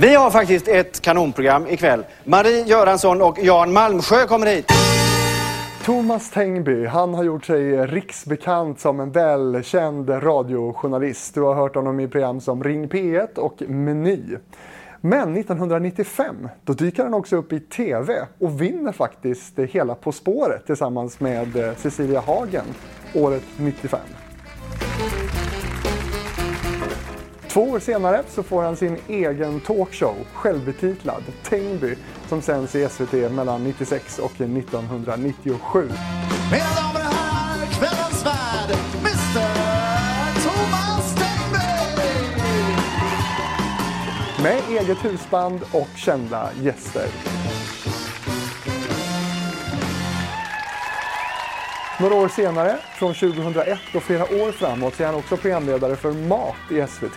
Vi har faktiskt ett kanonprogram ikväll. Marie Göransson och Jan Malmsjö kommer hit. Thomas Tengby, han har gjort sig riksbekant som en välkänd radiojournalist. Du har hört honom i program som Ring P1 och Meny. Men 1995, då dyker han också upp i TV och vinner faktiskt hela På spåret tillsammans med eh, Cecilia Hagen året 95. Två år senare så får han sin egen talkshow, självbetitlad Tengby, som sänds i SVT mellan 96 och 1997. Mina damer och herrar, kvällens värd, Mr Thomas Tengby! Med eget husband och kända gäster. Några år senare, från 2001 och flera år framåt, så är han också programledare för Mat i SVT.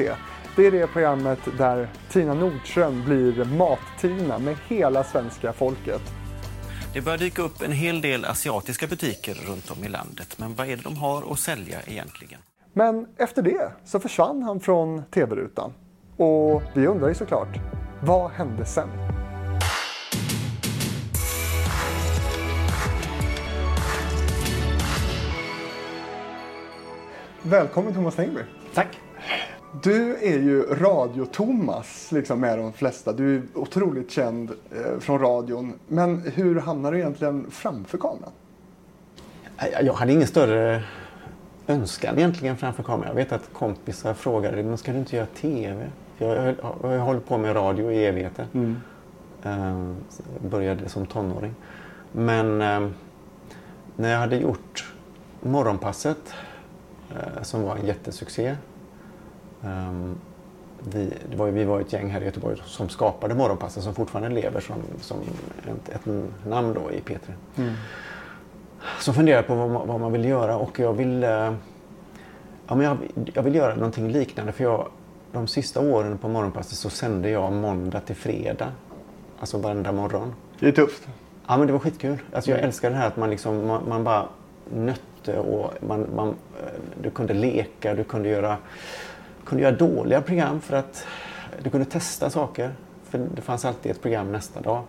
Det är det programmet där Tina Nordström blir Mat-Tina med hela svenska folket. Det börjar dyka upp en hel del asiatiska butiker runt om i landet. Men vad är det de har att sälja egentligen? Men efter det så försvann han från tv-rutan. Och vi undrar ju såklart, vad hände sen? Välkommen Thomas Tengby. Tack. Du är ju Radio-Thomas liksom med de flesta. Du är otroligt känd eh, från radion. Men hur hamnar du egentligen framför kameran? Jag hade ingen större önskan egentligen framför kameran. Jag vet att kompisar frågade, men ska du inte göra TV? Jag, jag, jag har hållit på med radio i evigheter. Mm. Uh, började som tonåring. Men uh, när jag hade gjort Morgonpasset, som var en jättesuccé. Um, vi, det var, vi var ett gäng här i Göteborg som skapade Morgonpasset som fortfarande lever som, som ett, ett namn då i P3. Mm. Så funderade jag på vad man, vad man vill göra och jag vill, eh, ja, men jag, jag vill göra någonting liknande för jag, de sista åren på Morgonpasset så sände jag måndag till fredag. Alltså varenda morgon. Det är tufft. Ja men det var skitkul. Alltså jag älskar det här att man liksom, man, man bara ute och man, man, eh, du kunde leka, du kunde göra, kunde göra dåliga program för att du kunde testa saker. För det fanns alltid ett program nästa dag.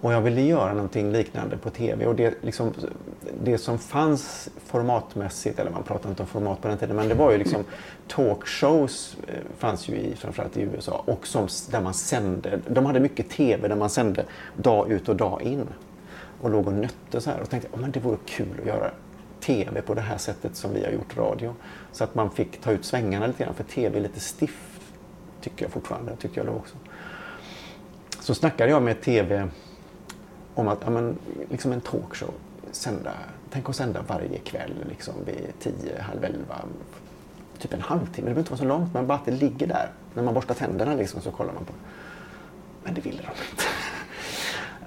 Och jag ville göra någonting liknande på TV. Och det, liksom, det som fanns formatmässigt, eller man pratade inte om format på den tiden, men det var ju liksom talkshows eh, fanns ju i, framförallt i USA. Och som, där man sände, de hade mycket TV där man sände dag ut och dag in. Och låg och nötte så här och tänkte, oh, men det vore kul att göra TV på det här sättet som vi har gjort radio. Så att man fick ta ut svängarna lite grann, för TV är lite stiff, tycker jag fortfarande, tycker jag då också. Så snackade jag med TV om att ja, men, liksom en talkshow, sända, tänk att sända varje kväll liksom vid tio, halv elva, typ en halvtimme. Det behöver inte vara så långt, men bara att det ligger där. När man borstar tänderna liksom, så kollar man på det. Men det ville de inte.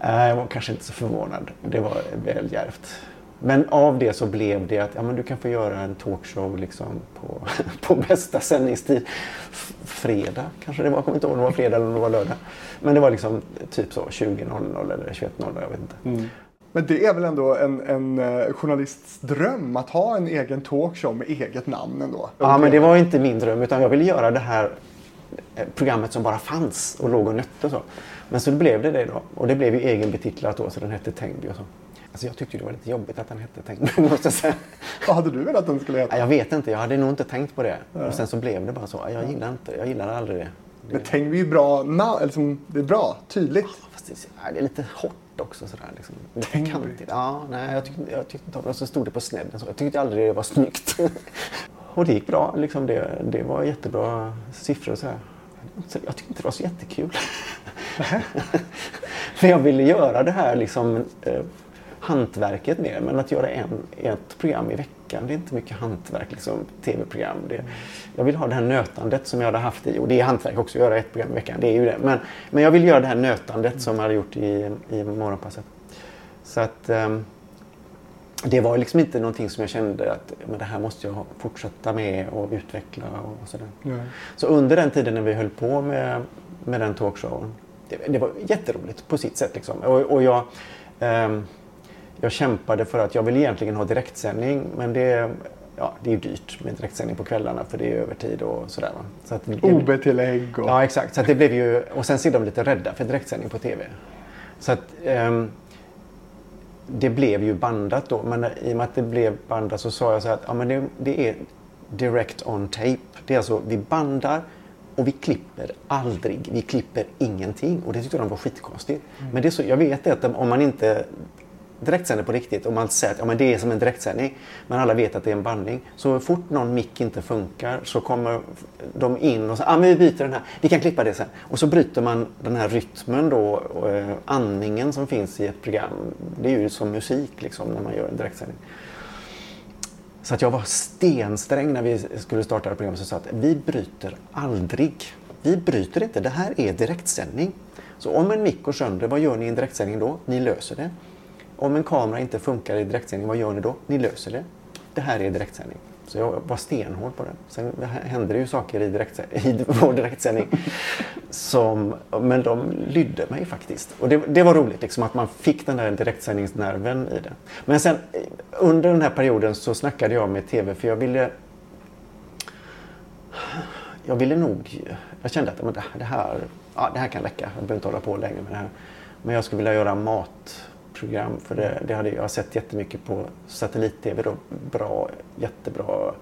Jag var kanske inte så förvånad. Det var väl djärvt. Men av det så blev det att ja, men du kan få göra en talkshow liksom på, på bästa sändningstid. F fredag kanske det var, jag kommer inte ihåg om det var fredag eller om det var lördag. Men det var liksom typ så 20.00 eller 21.00, jag vet inte. Mm. Men det är väl ändå en, en uh, journalists dröm att ha en egen talkshow med eget namn ändå? Ja, men det var inte min dröm utan jag ville göra det här programmet som bara fanns och låg och nötte och så. Men så blev det det då. Och det blev ju egenbetitlat då så den hette Tengby och så. Alltså jag tyckte det var lite jobbigt att den hette Tengby måste jag säga. Vad hade du velat att den skulle heta? Jag vet inte, jag hade nog inte tänkt på det. Ja. Och sen så blev det bara så. Jag gillar inte, jag gillade aldrig det. Men Tengby är ju bra namn, liksom, det är bra, tydligt. Ja, fast det, det är lite hårt också sådär. Liksom. Lite kantigt. Ja, nej, jag tyckte, jag tyckte inte om det. Och så stod det på snedden så. Jag tyckte aldrig det var snyggt. och det gick bra, liksom det, det var jättebra siffror så här. Jag tyckte inte det var så jättekul. För jag ville göra det här liksom eh, hantverket mer. Men att göra en, ett program i veckan, det är inte mycket hantverk, liksom, tv-program. Det, jag vill ha det här nötandet som jag hade haft i, och det är hantverk också att göra ett program i veckan, det är ju det. Men, men jag vill göra det här nötandet som jag hade gjort i, i Morgonpasset. Så att um, det var liksom inte någonting som jag kände att men det här måste jag fortsätta med och utveckla och sådär. Mm. Så under den tiden när vi höll på med, med den talkshowen, det, det var jätteroligt på sitt sätt liksom. Och, och jag, um, jag kämpade för att jag ville egentligen ha direktsändning men det, ja, det är ju dyrt med direktsändning på kvällarna för det är övertid och sådär. Va? Så att det OB-tillägg och... Ja, exakt. Så att det blev ju, och sen så är de lite rädda för direktsändning på TV. Så att ehm, det blev ju bandat då. Men i och med att det blev bandat så sa jag så här att ja, men det, det är direct on tape. Det är alltså vi bandar och vi klipper aldrig. Vi klipper ingenting. Och det tyckte de var skitkonstigt. Men det är så, jag vet att om man inte direktsänder på riktigt och man säger att ja, men det är som en direktsändning men alla vet att det är en bandning. Så fort någon mick inte funkar så kommer de in och säger ah, men vi byter den här, vi kan klippa det sen. Och så bryter man den här rytmen då, och, eh, andningen som finns i ett program. Det är ju som musik liksom när man gör en direktsändning. Så att jag var stensträng när vi skulle starta det programmet och sa att vi bryter aldrig. Vi bryter inte, det här är direktsändning. Så om en mick går sönder, vad gör ni i en direktsändning då? Ni löser det. Om en kamera inte funkar i direktsändning, vad gör ni då? Ni löser det. Det här är direktsändning. Så jag var stenhård på det. Sen hände det ju saker i, direkt, i vår direktsändning. Som, men de lydde mig faktiskt. Och det, det var roligt liksom, att man fick den där direktsändningsnerven i det. Men sen under den här perioden så snackade jag med TV för jag ville jag ville nog, jag kände att men det, här, ja, det här kan räcka. Jag behöver inte hålla på längre med det här. Men jag skulle vilja göra mat matprogram för det, det hade jag har sett jättemycket på satellit-tv då. Bra, jättebra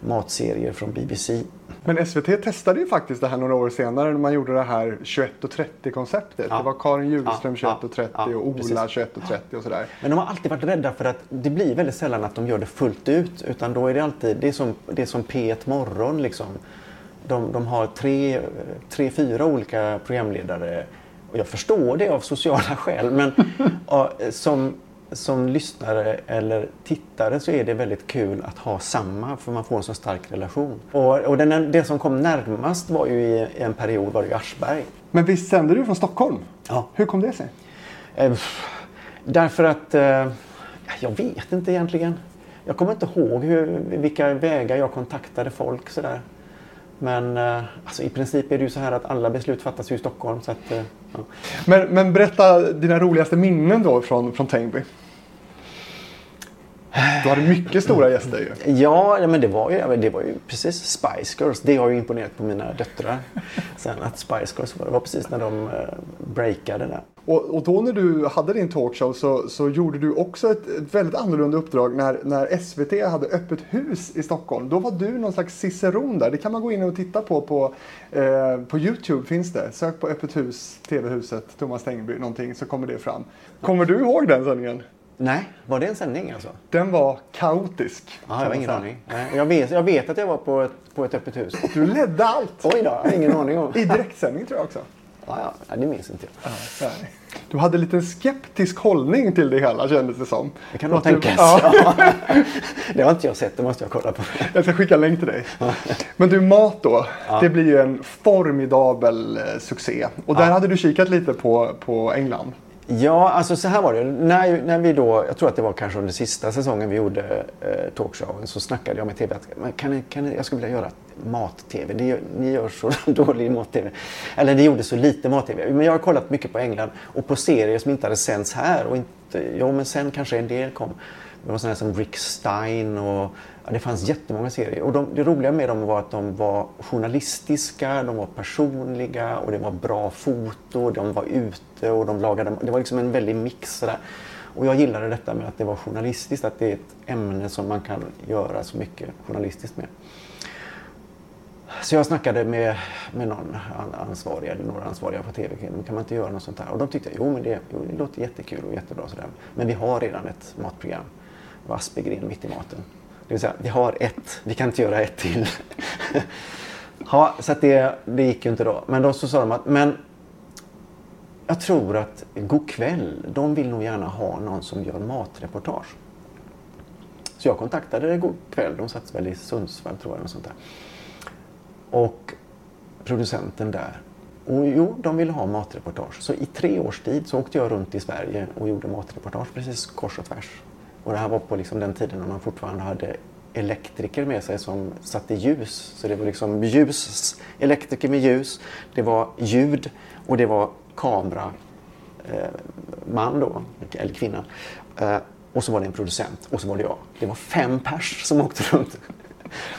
matserier från BBC. Men SVT testade ju faktiskt det här några år senare när man gjorde det här 21.30 konceptet. Ja. Det var Karin Hjulström Ja, 21.30 ja, och Ola precis. 21.30 och sådär. Men de har alltid varit rädda för att det blir väldigt sällan att de gör det fullt ut. Utan då är det alltid, det är som, det är som P1 Morgon liksom. De, de har tre, tre, fyra olika programledare. Och jag förstår det av sociala skäl. Men som, som lyssnare eller tittare så är det väldigt kul att ha samma för man får en så stark relation. Och, och den, det som kom närmast var ju i en period var det ju Aschberg. Men visst sände du från Stockholm? Ja. Hur kom det sig? Eh, Därför att, eh, jag vet inte egentligen. Jag kommer inte ihåg hur, vilka vägar jag kontaktade folk sådär. Men eh, alltså, i princip är det ju så här att alla beslut fattas i Stockholm. Så att, eh. Men, men berätta dina roligaste minnen då från, från Tängby. Du hade mycket stora gäster ju. Ja, men det var ju, det var ju precis Spice Girls. Det har ju imponerat på mina döttrar. Sen att Spice Girls var, det var precis när de eh, breakade där. Och, och då när du hade din talkshow så, så gjorde du också ett, ett väldigt annorlunda uppdrag när, när SVT hade öppet hus i Stockholm. Då var du någon slags ciceron där. Det kan man gå in och titta på på, eh, på Youtube finns det. Sök på öppet hus, TV-huset, Thomas Tengby, någonting så kommer det fram. Kommer du ihåg den sändningen? Nej, var det en sändning alltså? Den var kaotisk. Kan jag har ingen aning. Jag, vet, jag vet att jag var på ett, på ett öppet hus. Du ledde allt. Oj då, jag har ingen aning om. I direktsändning tror jag också. Ja, ja, det minns inte jag. Du hade lite skeptisk hållning till det hela kändes det som. Det kan nog tänkas. Ja. Ja. det har inte jag sett, det måste jag kolla på. Jag ska skicka en länk till dig. Men du, mat då. Det blir ju en formidabel eh, succé. Och där hade du kikat lite på, på England. Ja, alltså så här var det. När, när vi då, jag tror att det var kanske under sista säsongen vi gjorde eh, talkshowen så snackade jag med TV att kan ni, kan ni, jag skulle vilja göra mat-TV. Ni, Ni gör så dålig mat-TV. Eller ni gjorde så lite mat-TV. Men jag har kollat mycket på England och på serier som inte hade sänds här. Och inte, jo, men sen kanske en del kom. Det var sådana som Rick Stein och ja, det fanns jättemånga serier. Och de, det roliga med dem var att de var journalistiska, de var personliga och det var bra foto, de var ute och de lagade, det var liksom en väldig mix sådär. Och jag gillade detta med att det var journalistiskt, att det är ett ämne som man kan göra så mycket journalistiskt med. Så jag snackade med, med någon ansvarig, eller några ansvariga på TV. Kan man inte göra något sånt här? Och de tyckte jo, men det, jo, det låter jättekul och jättebra. Sådär. Men vi har redan ett matprogram och var mitt i maten. Det vill säga, vi har ett. Vi kan inte göra ett till. ja, så att det, det gick ju inte då. Men då så sa de att men jag tror att God kväll, de vill nog gärna ha någon som gör matreportage. Så jag kontaktade God kväll. De satt väl i Sundsvall tror jag. och sånt där. Och producenten där. Och jo, de ville ha matreportage. Så i tre års tid så åkte jag runt i Sverige och gjorde matreportage precis kors och tvärs. Och det här var på liksom den tiden när man fortfarande hade elektriker med sig som satte ljus. Så det var liksom ljus, elektriker med ljus, det var ljud och det var kamera, eh, man då, eller kvinna. Eh, Och så var det en producent och så var det jag. Det var fem pers som åkte runt.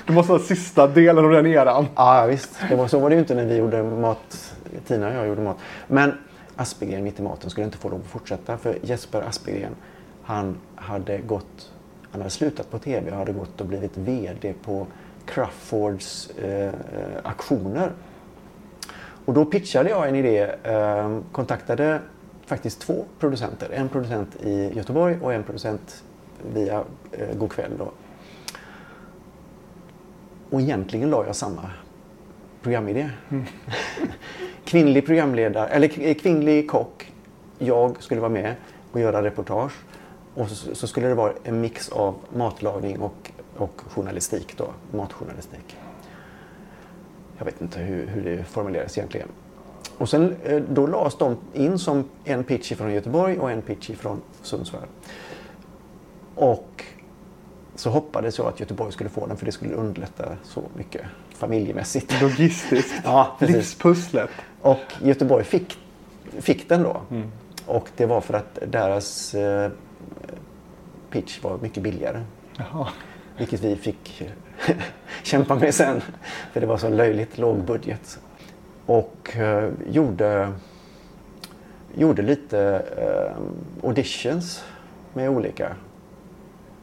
Det måste vara sista delen av den eran. Ja, visst. Det var, så var det ju inte när vi gjorde mat. Tina och jag gjorde mat. Men Aspegren mitt i maten skulle inte få lov att fortsätta. För Jesper Aspegren, han hade gått, han hade slutat på tv och hade gått och blivit VD på Cruffords eh, aktioner. Och då pitchade jag en idé, eh, kontaktade faktiskt två producenter. En producent i Göteborg och en producent via eh, Go'kväll. Då. Och egentligen la jag samma programidé. kvinnlig programledare, eller kvinnlig kock. Jag skulle vara med och göra reportage. Och så, så skulle det vara en mix av matlagning och, och journalistik då, matjournalistik. Jag vet inte hur, hur det formuleras egentligen. Och sen eh, då lades de in som en pitch från Göteborg och en pitch från Sundsvall. Och så hoppades jag att Göteborg skulle få den för det skulle underlätta så mycket familjemässigt. Logistiskt. Ja, precis. Livspusslet. Och Göteborg fick, fick den då. Och det var för att deras eh, pitch var mycket billigare. Jaha. Vilket vi fick kämpa med sen. För det var så löjligt låg budget. Och eh, gjorde, gjorde lite eh, auditions med olika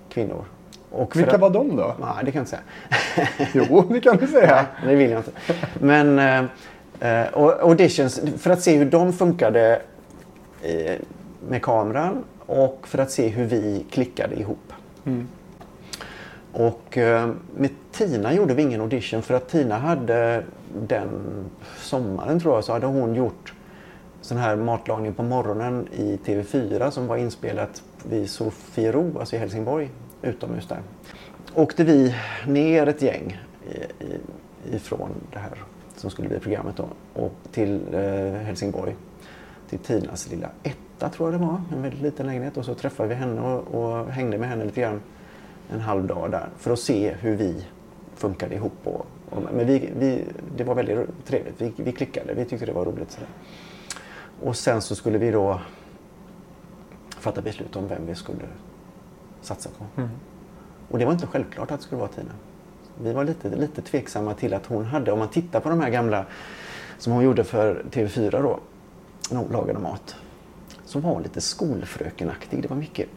kvinnor. Och Vilka att- var de då? Nej, det kan jag inte säga. Jo, det kan du säga. Nej, det vill jag inte. Men eh, eh, auditions, för att se hur de funkade eh, med kameran och för att se hur vi klickade ihop. Och eh, med Tina gjorde vi ingen audition för att Tina hade den sommaren tror jag så hade hon gjort sån här matlagning på morgonen i TV4 som var inspelat vid Sofiero, alltså i Helsingborg, utomhus där. Åkte vi ner ett gäng ifrån det här som skulle bli programmet då och till eh, Helsingborg. Till Tinas lilla etta tror jag det var, en väldigt liten lägenhet och så träffade vi henne och, och hängde med henne lite grann en halv dag där för att se hur vi funkade ihop. Och, och, men vi, vi, det var väldigt trevligt, vi, vi klickade, vi tyckte det var roligt. Sådär. Och sen så skulle vi då fatta beslut om vem vi skulle satsa på. Och det var inte självklart att det skulle vara Tina. Vi var lite, lite tveksamma till att hon hade, om man tittar på de här gamla som hon gjorde för TV4 då, när hon lagade mat, så var lite skolfrökenaktig. Det var mycket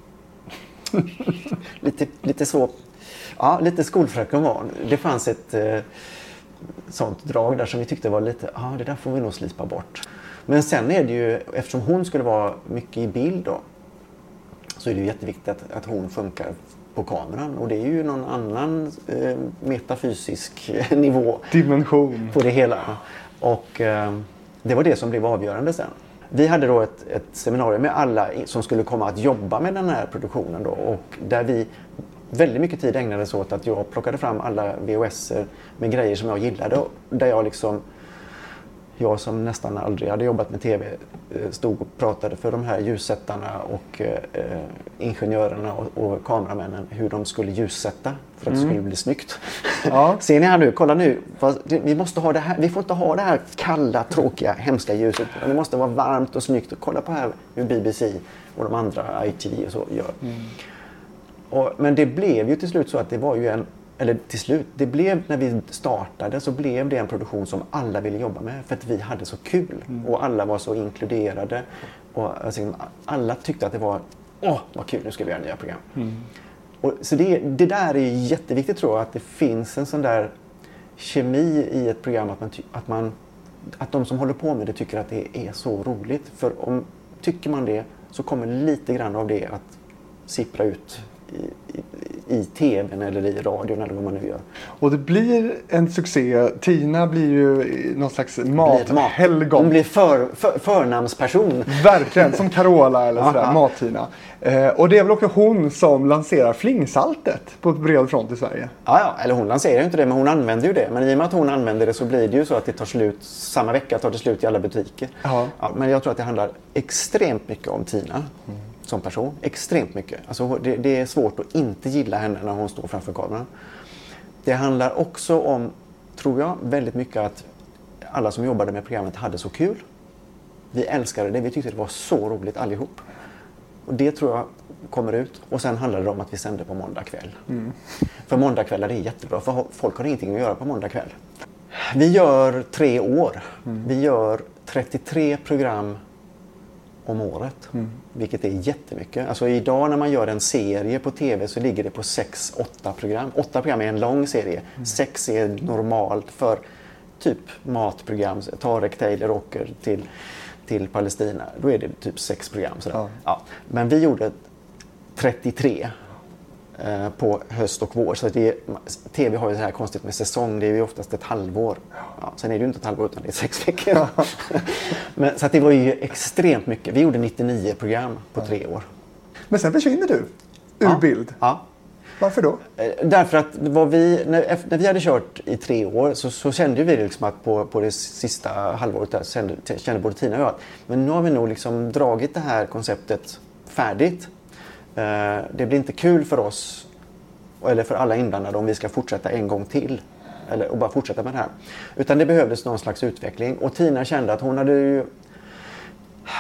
lite, lite så. Ja, lite skolfröken var. Det fanns ett eh, sånt drag där som vi tyckte var lite, ja ah, det där får vi nog slipa bort. Men sen är det ju, eftersom hon skulle vara mycket i bild då, så är det ju jätteviktigt att, att hon funkar på kameran. Och det är ju någon annan eh, metafysisk nivå Dimension. på det hela. Och eh, det var det som blev avgörande sen. Vi hade då ett, ett seminarium med alla som skulle komma att jobba med den här produktionen då och där vi väldigt mycket tid ägnades åt att jag plockade fram alla VHSer med grejer som jag gillade och där jag liksom jag som nästan aldrig hade jobbat med TV eh, stod och pratade för de här ljussättarna och eh, ingenjörerna och, och kameramännen hur de skulle ljussätta för att det skulle bli snyggt. Ja. Ser ni här nu? Kolla nu. Vi, måste ha det här. vi får inte ha det här kalla, tråkiga, hemska ljuset. Det måste vara varmt och snyggt. Och kolla på här hur BBC och de andra, ITV och så gör. Och, men det blev ju till slut så att det var ju en, eller till slut, det blev när vi startade så blev det en produktion som alla ville jobba med för att vi hade så kul och alla var så inkluderade. Och alltså, alla tyckte att det var, åh vad kul, nu ska vi göra nya program. Och, så det, det där är jätteviktigt tror jag, att det finns en sån där kemi i ett program att, man, att, man, att de som håller på med det tycker att det är så roligt. För om tycker man det så kommer lite grann av det att sippra ut i, i, tvn eller i radion eller vad man nu gör. Och det blir en succé. Tina blir ju någon slags ett mat- mathelgon. Hon blir för, för, förnamnsperson. Verkligen, som Carola eller sådär. Mat-Tina. Eh, och det är väl också hon som lanserar flingsaltet på bred front i Sverige. Ja, ja, eller hon lanserar ju inte det, men hon använder ju det. Men i och med att hon använder det så blir det ju så att det tar slut samma vecka, tar det slut i alla butiker. Ja. men jag tror att det handlar extremt mycket om Tina som person. Extremt mycket. Alltså, det, det är svårt att inte gilla henne när hon står framför kameran. Det handlar också om, tror jag, väldigt mycket att alla som jobbade med programmet hade så kul. Vi älskade det, vi tyckte det var så roligt allihop. Och det tror jag kommer ut. Och sen handlar det om att vi sänder på måndag kväll. För måndagkvällar är jättebra för folk har ingenting att göra på måndag kväll. Vi gör tre år. Vi gör 33 program om året. Vilket är jättemycket. Alltså idag när man gör en serie på TV så ligger det på 6-8 program. 8 program är en lång serie. 6 är normalt för typ matprogram. Tarek Taylor åker till, till Palestina. Då är det typ 6 program. Sådär. Ja. Ja. Men vi gjorde 33 eh, på höst och vår. Så det är, TV har ju så här konstigt med säsong. Det är ju oftast ett halvår. Ja, sen är det ju inte ett halvår utan det är sex veckor. Men, så att det var ju extremt mycket. Vi gjorde 99 program på tre år. Men sen försvinner du ur Ja. bild. Ja. Varför då? Eh, Därför att vad vi, när, när vi hade kört i tre år så, så kände vi liksom att på, på det sista halvåret där så kände, kände både Tina och jag att men nu har vi nog liksom dragit det här konceptet färdigt. Eh, det blir inte kul för oss eller för alla inblandade om vi ska fortsätta en gång till. Eller och bara fortsätta med det här. Utan det behövdes någon slags utveckling och Tina kände att hon hade ju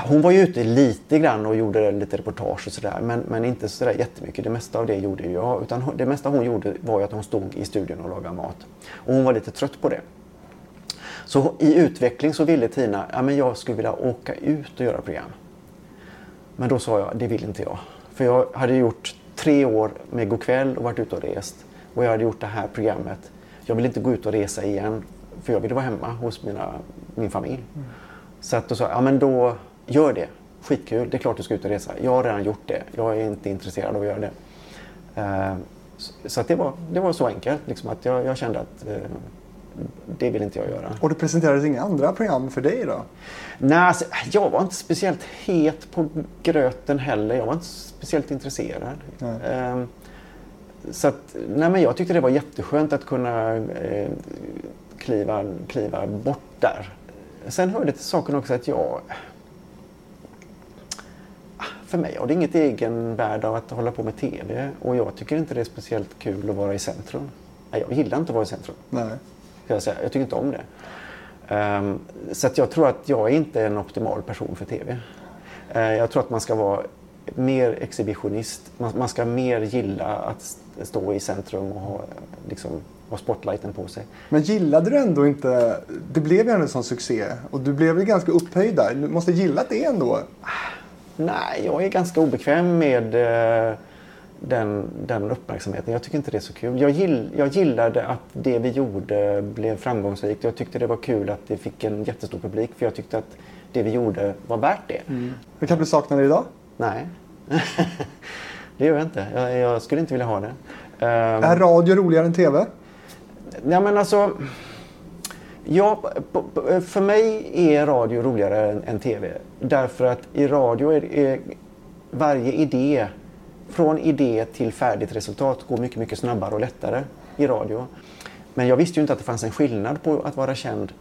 hon var ju ute lite grann och gjorde lite reportage och sådär men, men inte sådär jättemycket. Det mesta av det gjorde ju jag. Utan det mesta hon gjorde var ju att hon stod i studion och lagade mat. Och hon var lite trött på det. Så i utveckling så ville Tina, ja men jag skulle vilja åka ut och göra program. Men då sa jag, det vill inte jag. För jag hade gjort tre år med Go'kväll och varit ute och rest. Och jag hade gjort det här programmet. Jag vill inte gå ut och resa igen. För jag ville vara hemma hos mina, min familj. Så att då sa jag, ja men då gör det. Skitkul, det är klart du ska ut och resa. Jag har redan gjort det. Jag är inte intresserad av att göra det. Eh, så- Så att det, var, det var så enkelt. Liksom att jag, jag kände att eh, det vill inte jag göra. Och det presenterades inga andra program för dig då? Nej, alltså, jag var inte speciellt het på gröten heller. Jag var inte speciellt intresserad. Ehm, så att, nej, men jag tyckte det var jätteskönt att kunna eh, kliva, kliva bort där. Sen hörde till saken också att jag... För mig har det inget egenvärde av att hålla på med TV och jag tycker inte det är speciellt kul att vara i centrum. Nej, jag gillar inte att vara i centrum. Nej. Ska jag, säga. jag tycker inte om det. Ehm, så jag tror att jag är inte en optimal person för TV. Eh, jag tror att man ska vara mer exhibitionist. Man, man ska mer gilla att st- stå i centrum och ha, liksom, ha spotlighten på sig. Men gillade du ändå inte, det blev ju ändå en sån succé och du blev väl ganska upphöjd där. Du måste gilla det ändå. Nej, jag är ganska obekväm med eh, den, den uppmärksamheten. Jag tycker inte det är så kul. Jag, gill, jag gillade att det vi gjorde blev framgångsrikt. Jag tyckte det var kul att det fick en jättestor publik för jag tyckte att det vi gjorde var värt det. Hur kan du sakna det idag? Nej, det gör jag inte. Jag, jag skulle inte vilja ha det. Ehm, Är radio roligare än TV? Ja, men alltså... Ja, för mig är radio roligare än, än TV. Därför att i radio är, är varje idé, från idé till färdigt resultat, går mycket, mycket snabbare och lättare i radio. Men jag visste ju inte att det fanns en skillnad på att vara känd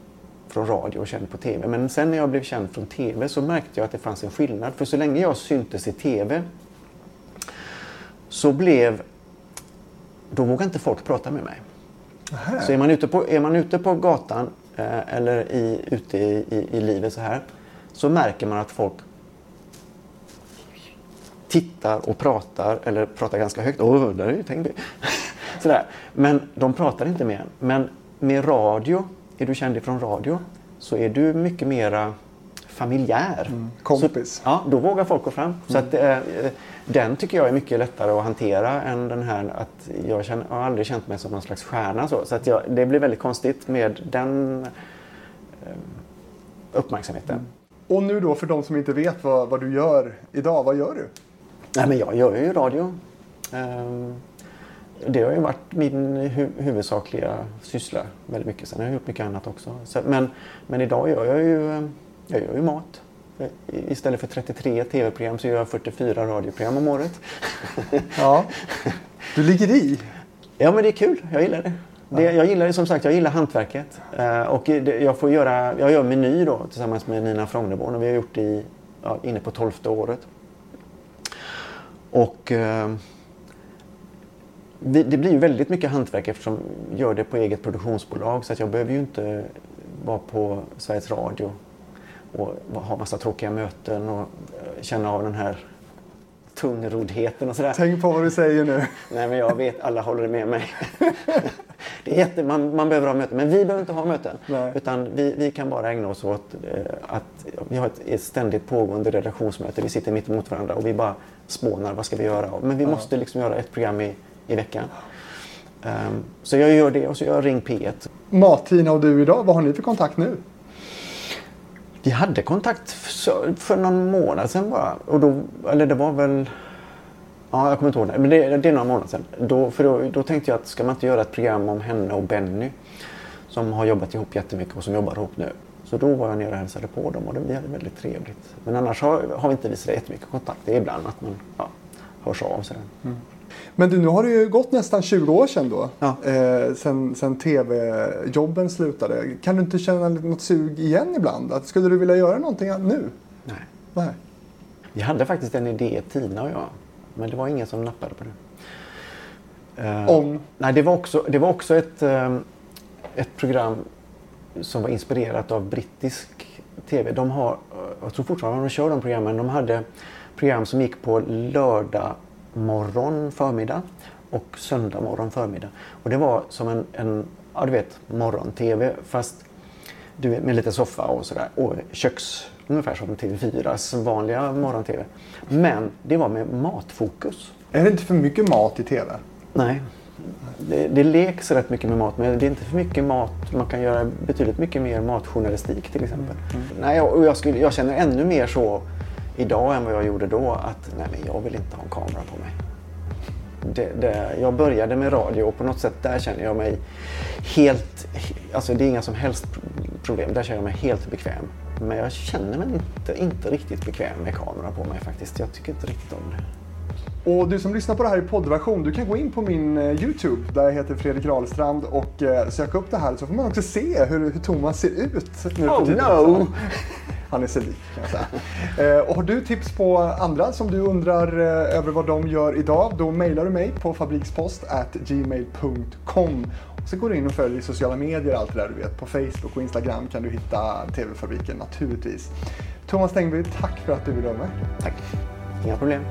från radio och känd på TV. Men sen när jag blev känd från TV så märkte jag att det fanns en skillnad. För så länge jag syntes i TV så blev... Då vågade inte folk prata med mig. Så är man ute på, är man ute på gatan eh, eller i, ute i, i, i livet så här så märker man att folk tittar och pratar eller pratar ganska högt. Åh, där är ju Tengby. Sådär. Men de pratar inte med en. Men med radio, är du känd ifrån radio, så är du mycket mera familjär. kompis. Så, ja, då vågar folk gå fram. Så att, eh, den tycker jag är mycket lättare att hantera än den här att jag, känner, jag har aldrig känt mig som någon slags stjärna. Så, så att jag, det blir väldigt konstigt med den eh, uppmärksamheten. Och nu då för de som inte vet vad, vad du gör idag, vad gör du? Nej, men jag gör ju radio. Ehm, Det har ju varit min hu- huvudsakliga syssla väldigt mycket. Sen har jag gjort mycket annat också. Så, men, men idag gör jag ju, eh, jag gör ju mat. Istället för 33 tv-program så gör jag 44 radioprogram om året. Ja. Du ligger i. Ja, men det är kul. Jag gillar det. det jag gillar det som sagt, jag gillar hantverket. Eh, och jag får göra, jag gör Meny då tillsammans med Nina Frogneborn och vi har gjort det i, ja, inne på tolfte året. Och eh, det blir ju väldigt mycket hantverk eftersom jag gör det på eget produktionsbolag så att jag behöver ju inte vara på Sveriges Radio och ha massa tråkiga möten och eh, känna av den här tungroddheten och sådär. Tänk på vad du säger nu. Nej men jag vet, alla håller med mig. det är jätte, man, man behöver ha möten, men vi behöver inte ha möten. Nej. Utan vi, vi kan bara ägna oss åt eh, att vi har ett, ett ständigt pågående redaktionsmöte. Vi sitter mitt emot varandra och vi bara spånar, vad ska vi göra? Men vi måste liksom göra ett program i, i veckan. Ehm, så jag gör det och så gör jag Ring P1. Mat-Tina och du idag, vad har ni för kontakt nu? Vi hade kontakt för, för någon månad sedan bara. Och då, eller det var väl... Ja, jag kommer inte ihåg det. Men det, det är några månader sedan. Då, för då, då tänkte jag att ska man inte göra ett program om henne och Benny som har jobbat ihop jättemycket och som jobbar ihop nu. Så då var jag nere och hälsade på dem och det, vi hade väldigt trevligt. Men annars har, har vi inte vi så jättemycket kontakt. Det är ibland att man ja, hörs av sådär. Men du, nu har det ju gått nästan 20 år sedan då. Ja. Eh, sen, sen tv-jobben slutade. Kan du inte känna något sug igen ibland? Att, skulle du vilja göra någonting nu? Nej. Nej. Vi hade faktiskt en idé, Tina och jag. Men det var ingen som nappade på det. Eh, Om? Nej, det var också, det var också ett, eh, ett program som var inspirerat av brittisk tv. De har, eh, jag tror fortfarande de kör de programmen. De hade program som gick på lördag morgon förmiddag och söndag morgon förmiddag. Och det var som en, en ja du vet, morgon-tv fast du vet, med lite soffa och sådär. Och köks, ungefär som TV4s vanliga morgon-tv. Men det var med matfokus. Är det inte för mycket mat i tv? Nej. Det, det leks rätt mycket med mat, men det är inte för mycket mat. Man kan göra betydligt mycket mer matjournalistik till exempel. Nej, jag, och jag, skulle, jag känner ännu mer så idag än vad jag gjorde då att nej, men jag vill inte ha en kamera på mig. Det, det, jag började med radio och på något sätt där känner jag mig helt... Alltså det är inga som helst problem. Där känner jag mig helt bekväm. Men jag känner mig inte, inte riktigt bekväm med kamera på mig faktiskt. Jag tycker inte riktigt om det. Och du som lyssnar på det här i poddversion, du kan gå in på min eh, Youtube där jag heter Fredrik Rahlstrand och eh, söka upp det här så får man också se hur, hur Thomas ser ut. Nu Oh, no! Han är sig lik kan jag säga. Eh, och har du tips på andra som du undrar över vad de gör idag, då mejlar du mig på fabrikspost gmail.com. Och så går du in och följer sociala medier, allt det där du vet. På Facebook och Instagram kan du hitta TV-fabriken naturligtvis. Thomas Tengby, tack för att du ville vara med. Tack. Inga problem.